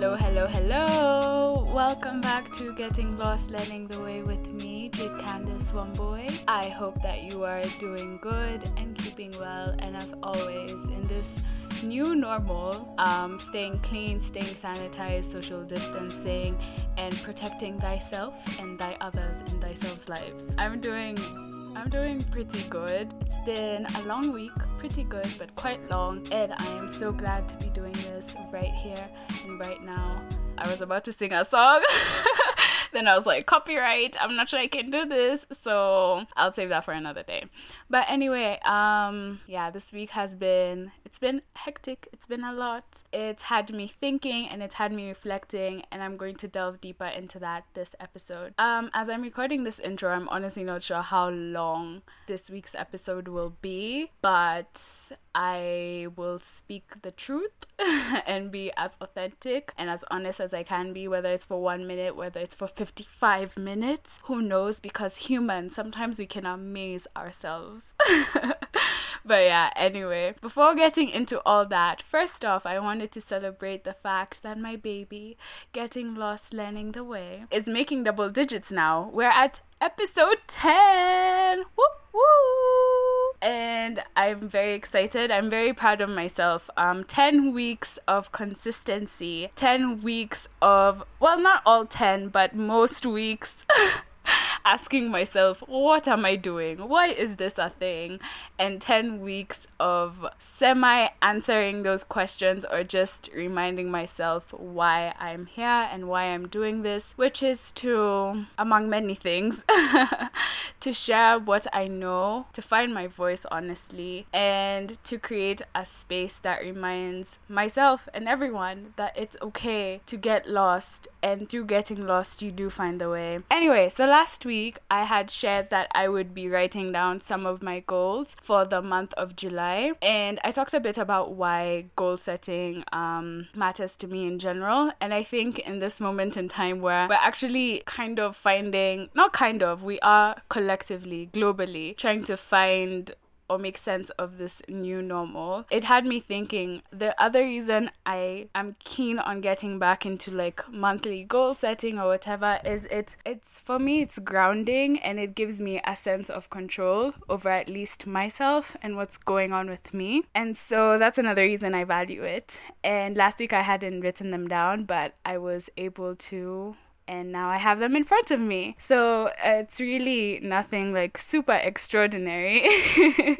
Hello, hello, hello. Welcome back to Getting Lost Learning the Way with me, Jade Candice Wambui. I hope that you are doing good and keeping well. And as always, in this new normal, um, staying clean, staying sanitized, social distancing, and protecting thyself and thy others in thyself's lives. I'm doing I'm doing pretty good. It's been a long week, pretty good, but quite long, and I am so glad to be doing this right here and right now. I was about to sing a song. then I was like, copyright, I'm not sure I can do this, so I'll save that for another day. But anyway, um yeah, this week has been it's been hectic, it's been a lot. It's had me thinking and it's had me reflecting and I'm going to delve deeper into that this episode. Um as I'm recording this intro, I'm honestly not sure how long this week's episode will be, but I will speak the truth and be as authentic and as honest as I can be, whether it's for one minute, whether it's for 55 minutes. Who knows? Because humans, sometimes we can amaze ourselves. but yeah, anyway, before getting into all that, first off, I wanted to celebrate the fact that my baby, getting lost learning the way, is making double digits now. We're at episode 10. Woo woo! And I'm very excited. I'm very proud of myself. Um, 10 weeks of consistency, 10 weeks of, well, not all 10, but most weeks. asking myself, what am I doing? Why is this a thing? And 10 weeks of semi answering those questions or just reminding myself why I'm here and why I'm doing this, which is to, among many things, to share what I know, to find my voice honestly, and to create a space that reminds myself and everyone that it's okay to get lost, and through getting lost, you do find the way. Anyway, so last week I had shared that I would be writing down some of my goals for the month of July, and I talked a bit about why goal setting um, matters to me in general. And I think in this moment in time where we're actually kind of finding, not kind of, we are collectively, globally, trying to find or make sense of this new normal, it had me thinking the other reason I am keen on getting back into like monthly goal setting or whatever is it it's for me it's grounding and it gives me a sense of control over at least myself and what's going on with me. And so that's another reason I value it. And last week I hadn't written them down, but I was able to and now I have them in front of me. So it's really nothing like super extraordinary.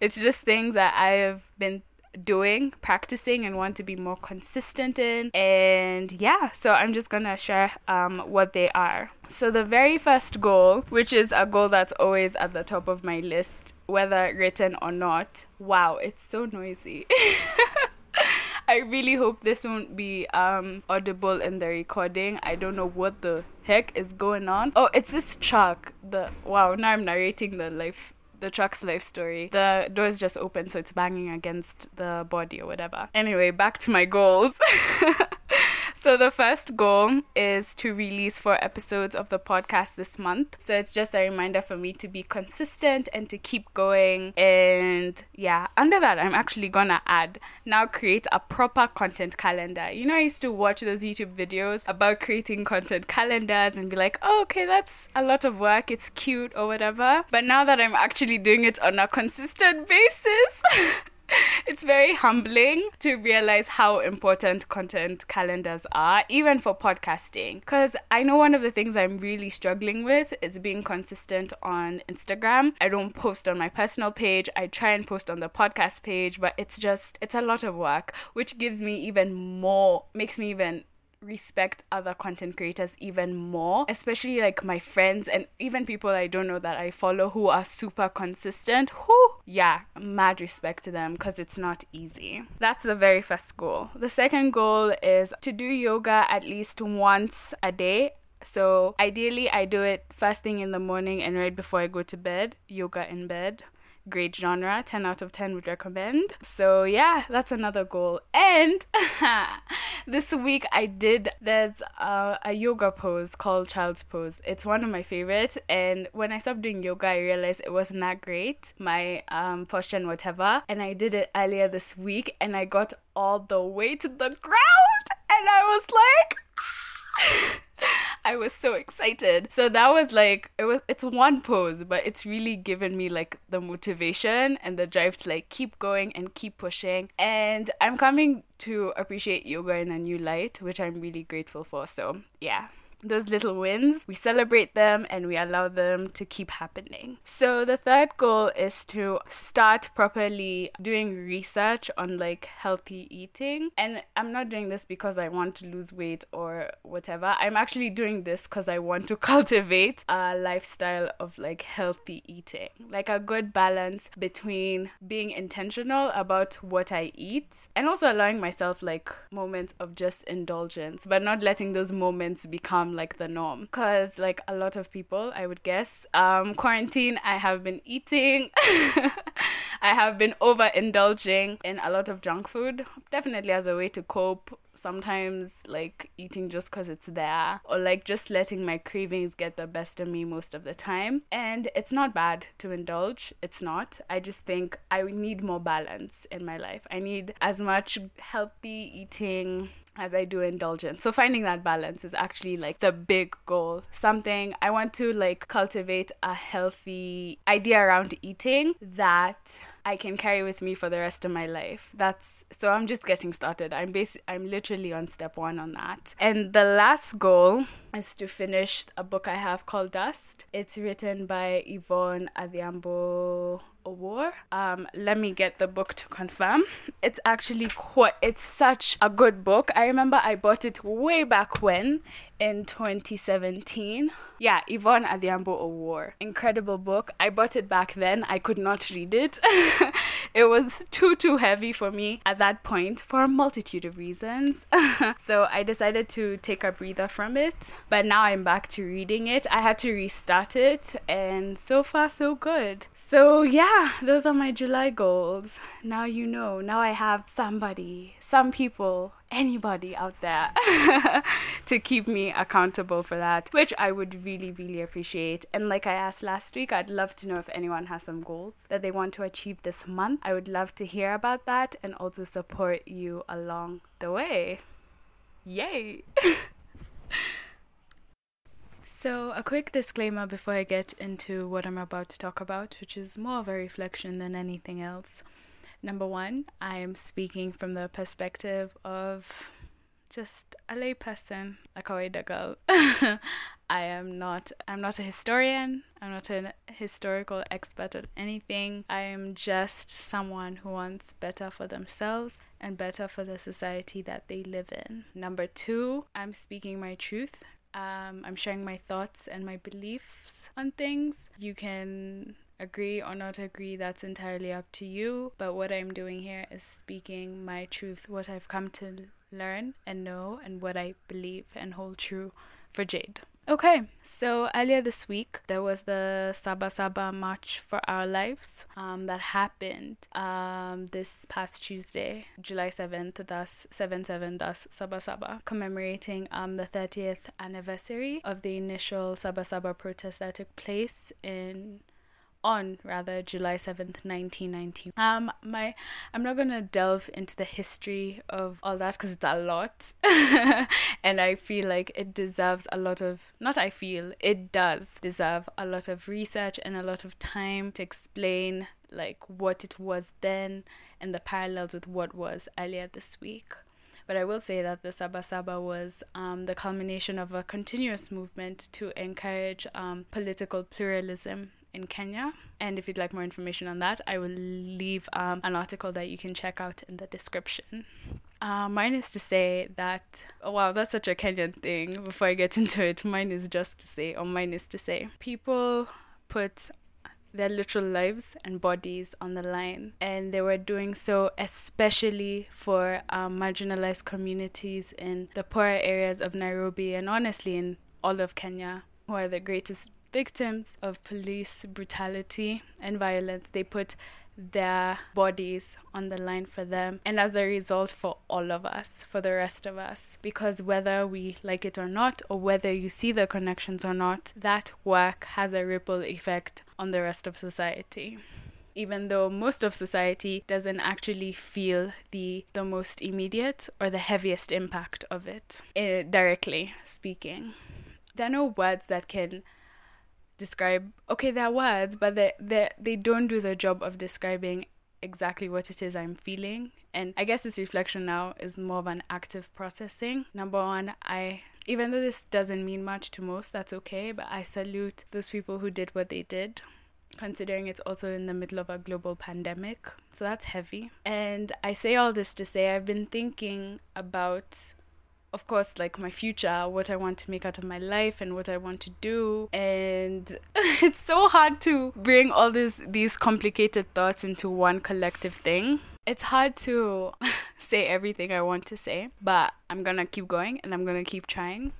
it's just things that I've been doing, practicing, and want to be more consistent in. And yeah, so I'm just gonna share um, what they are. So, the very first goal, which is a goal that's always at the top of my list, whether written or not, wow, it's so noisy. I really hope this won't be um audible in the recording. I don't know what the heck is going on. Oh, it's this truck. The wow, now I'm narrating the life the truck's life story. The door's just open, so it's banging against the body or whatever. Anyway, back to my goals. so the first goal is to release four episodes of the podcast this month. So it's just a reminder for me to be consistent and to keep going. And yeah, under that, I'm actually gonna add now create a proper content calendar. You know, I used to watch those YouTube videos about creating content calendars and be like, oh, okay, that's a lot of work. It's cute or whatever. But now that I'm actually doing it on a consistent basis. it's very humbling to realize how important content calendars are, even for podcasting. Because I know one of the things I'm really struggling with is being consistent on Instagram. I don't post on my personal page, I try and post on the podcast page, but it's just, it's a lot of work, which gives me even more, makes me even respect other content creators even more, especially like my friends and even people I don't know that I follow who are super consistent. Who, yeah, mad respect to them because it's not easy. That's the very first goal. The second goal is to do yoga at least once a day. So ideally, I do it first thing in the morning and right before I go to bed, yoga in bed great genre 10 out of 10 would recommend. So yeah that's another goal. And this week i did there's a, a yoga pose called child's pose. It's one of my favorites. And when i stopped doing yoga i realized it wasn't that great my um, posture and whatever. And i did it earlier this week and i got all the way to the ground and I was like I was so excited. So that was like it was it's one pose, but it's really given me like the motivation and the drive to like keep going and keep pushing. And I'm coming to appreciate yoga in a new light, which I'm really grateful for. So, yeah those little wins, we celebrate them and we allow them to keep happening. So the third goal is to start properly doing research on like healthy eating. And I'm not doing this because I want to lose weight or whatever. I'm actually doing this because I want to cultivate a lifestyle of like healthy eating, like a good balance between being intentional about what I eat and also allowing myself like moments of just indulgence, but not letting those moments become become like the norm. Because like a lot of people i would guess um quarantine i have been eating. I have been overindulging in a lot of junk food. Definitely as a way to cope. Sometimes like eating just because it's there or like just letting my cravings get the best of me most of the time. And it's not bad to indulge. It's not. I just think i need more balance in my life. I need as much healthy eating as I do indulgence. So finding that balance is actually like the big goal. Something I want to like cultivate a healthy idea around eating that I can carry with me for the rest of my life. That's so I'm just getting started. I'm basically I'm literally on step 1 on that. And the last goal is to finish a book I have called Dust. It's written by Yvonne Adhiambo Owuor. Um, let me get the book to confirm. It's actually quite, it's such a good book. I remember I bought it way back when in 2017. Yeah, Yvonne Adhiambo Owuor. Incredible book. I bought it back then. I could not read it. it was too, too heavy for me at that point for a multitude of reasons. so I decided to take a breather from it. But now I'm back to reading it. I had to restart it, and so far, so good. So, yeah, those are my July goals. Now you know. Now I have somebody, some people anybody out there to keep me accountable for that, which I would really, really appreciate. And like I asked last week, I'd love to know if anyone has some goals that they want to achieve this month. I would love to hear about that and also support you along the way. Yay! So, a quick disclaimer before I get into what I'm about to talk about, which is more of a reflection than anything else. Number one, I am speaking from the perspective of just a layperson, a kawaida girl. I am not I'm not a historian. I'm not a historical expert at anything. I am just someone who wants better for themselves and better for the society that they live in. Number 2, I'm speaking my truth. Um, I'm sharing my thoughts and my beliefs on things. You can agree or not agree, that's entirely up to you. But what I'm doing here is speaking my truth, what I've come to learn and know, and what I believe and hold true for Jade. Okay, so earlier this week there was the Saba Saba March for Our Lives um, that happened um, this past Tuesday, July 7th, thus 7 7, thus Saba Saba, commemorating um, the 30th anniversary of the initial Saba Saba protest that took place in on rather July 7th 1990 um my I'm not gonna delve into the history of all that because it's a lot. And I feel like it deserves a lot of not I feel it does deserve a lot of research and a lot of time to explain like what it was then and the parallels with what was earlier this week. But I will say that the Saba Saba was um, the culmination of a continuous movement to encourage um, political pluralism in Kenya. And if you'd like more information on that, I will leave um, an article that you can check out in the description. Uh, mine is to say that, oh wow, that's such a Kenyan thing. Before I get into it, mine is just to say, or mine is to say, people put their literal lives and bodies on the line. And they were doing so especially for um, marginalized communities in the poorer areas of Nairobi and honestly in all of Kenya, who are the greatest victims of police brutality and violence. They put their bodies on the line for them, and as a result, for all of us, for the rest of us. Because whether we like it or not, or whether you see the connections or not, that work has a ripple effect on the rest of society. even though most of society doesn't actually feel the the most immediate or the heaviest impact of it, eh, directly speaking. There are no words that can describe okay they're words but they they they don't do the job of describing exactly what it is I'm feeling and I guess this reflection now is more of an active processing. Number one, I even though this doesn't mean much to most, that's okay, but I salute those people who did what they did considering it's also in the middle of a global pandemic. So that's heavy. And I say all this to say I've been thinking about of course like my future what i want to make out of my life and what i want to do. And it's so hard to bring all these these complicated thoughts into one collective thing. It's hard to say everything i want to say but i'm gonna keep going and i'm gonna keep trying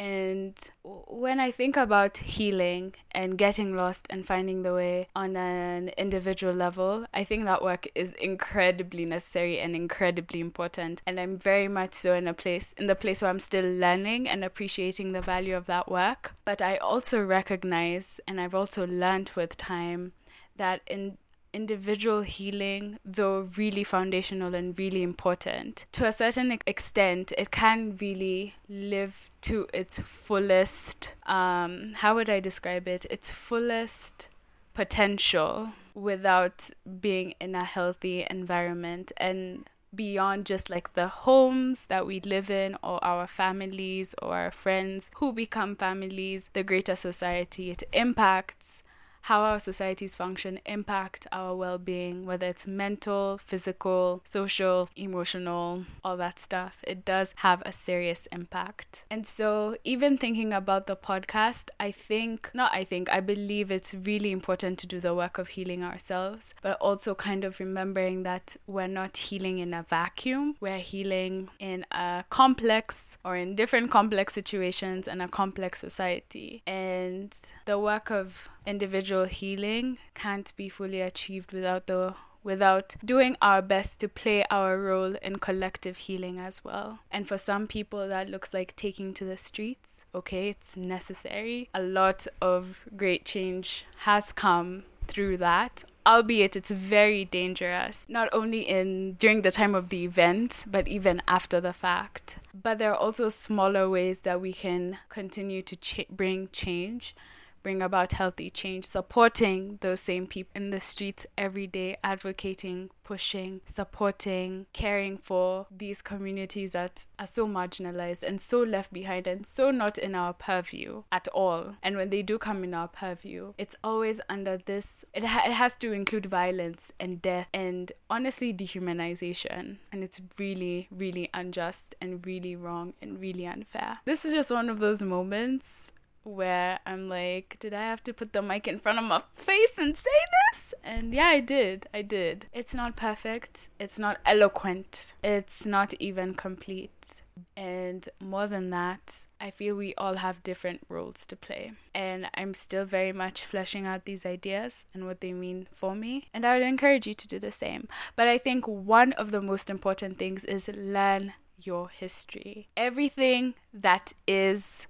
and when I think about healing and getting lost and finding the way on an individual level, I think that work is incredibly necessary and incredibly important. And I'm very much so in a place, in the place where I'm still learning and appreciating the value of that work. But I also recognize, and I've also learned with time, that in individual healing, though really foundational and really important, to a certain extent, it can really live to its fullest. Um, how would I describe it? Its fullest potential without being in a healthy environment and beyond just like the homes that we live in or our families or our friends who become families, the greater society it impacts how our societies function impact our well being, whether it's mental, physical, social, emotional, all that stuff. It does have a serious impact. And so, even thinking about the podcast, I think, not I think, I believe it's really important to do the work of healing ourselves, but also kind of remembering that we're not healing in a vacuum, we're healing in a complex or in different complex situations and a complex society. And the work of individual healing can't be fully achieved without the without doing our best to play our role in collective healing as well. And for some people, that looks like taking to the streets. Okay, it's necessary. A lot of great change has come through that albeit it's very dangerous not only in during the time of the event but even after the fact but there are also smaller ways that we can continue to bring change bring about healthy change, supporting those same people in the streets every day, advocating, pushing, supporting, caring for these communities that are so marginalized and so left behind and so not in our purview at all. And when they do come in our purview, it's always under this, it, ha- it has to include violence and death and honestly dehumanization. And it's really, really unjust and really wrong and really unfair. This is just one of those moments where I'm like, did I have to put the mic in front of my face and say this? And yeah, I did. I did. It's not perfect. It's not eloquent. It's not even complete. And more than that, I feel we all have different roles to play. And I'm still very much fleshing out these ideas and what they mean for me. And I would encourage you to do the same. But I think one of the most important things is learn your history. Everything that is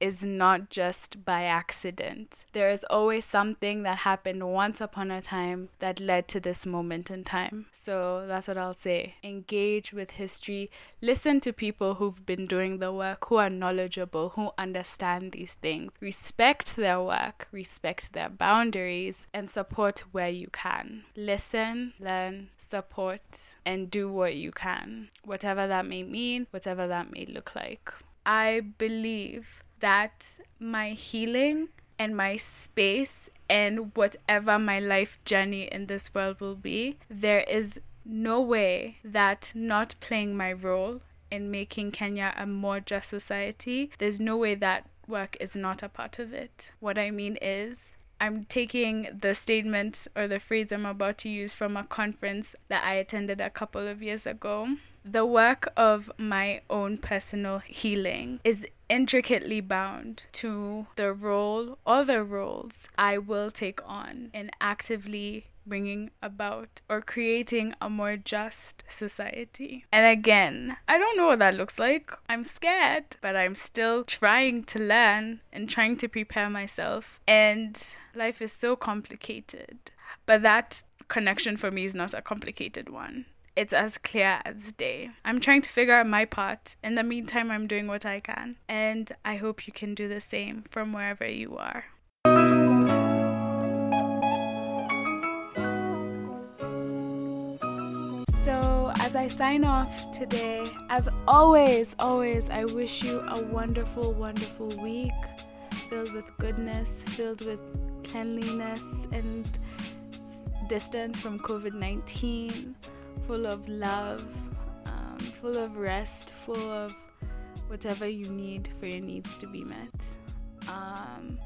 is not just by accident. There is always something that happened once upon a time that led to this moment in time. So that's what I'll say. Engage with history, listen to people who've been doing the work, who are knowledgeable, who understand these things. Respect their work, respect their boundaries, and support where you can. Listen, learn, support, and do what you can, whatever that may mean, whatever that may look like. I believe that my healing and my space and whatever my life journey in this world will be, there is no way that not playing my role in making Kenya a more just society, there's no way that work is not a part of it. What I mean is, I'm taking the statement or the phrase I'm about to use from a conference that I attended a couple of years ago. The work of my own personal healing is intricately bound to the role or the roles I will take on in actively bringing about or creating a more just society. And again, I don't know what that looks like. I'm scared, but I'm still trying to learn and trying to prepare myself. And life is so complicated. But that connection for me is not a complicated one. It's as clear as day. I'm trying to figure out my part. In the meantime, I'm doing what I can. And I hope you can do the same from wherever you are. So, as I sign off today, as always, always, I wish you a wonderful, wonderful week filled with goodness, filled with cleanliness and distance from COVID 19, full of love, um, full of rest, full of whatever you need for your needs to be met. Um,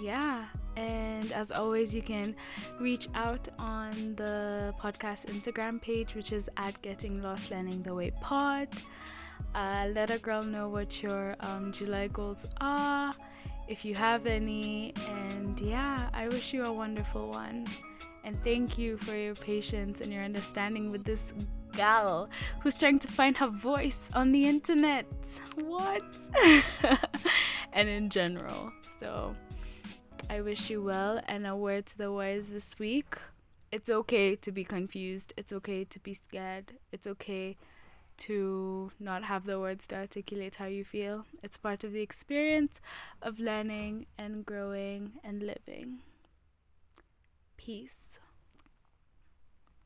yeah, and as always, you can reach out on the podcast Instagram page, which is at Getting Lost Learning the Way Pod. Uh, let a girl know what your um, July goals are, if you have any. And yeah, I wish you a wonderful one. And thank you for your patience and your understanding with this gal who's trying to find her voice on the internet. What? and in general. So. I wish you well. And a word to the wise this week it's okay to be confused, it's okay to be scared, it's okay to not have the words to articulate how you feel. It's part of the experience of learning and growing and living. Peace.